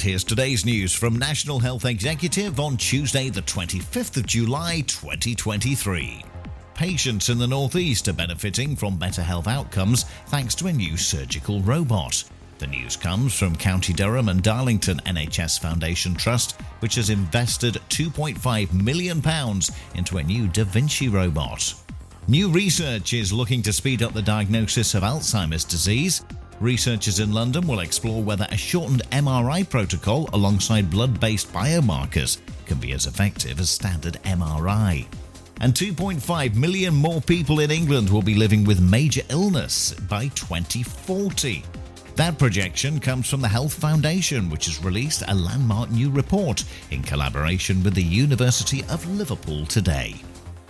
And here's today's news from National Health Executive on Tuesday, the 25th of July, 2023. Patients in the Northeast are benefiting from better health outcomes thanks to a new surgical robot. The news comes from County Durham and Darlington NHS Foundation Trust, which has invested £2.5 million into a new Da Vinci robot. New research is looking to speed up the diagnosis of Alzheimer's disease. Researchers in London will explore whether a shortened MRI protocol alongside blood based biomarkers can be as effective as standard MRI. And 2.5 million more people in England will be living with major illness by 2040. That projection comes from the Health Foundation, which has released a landmark new report in collaboration with the University of Liverpool today.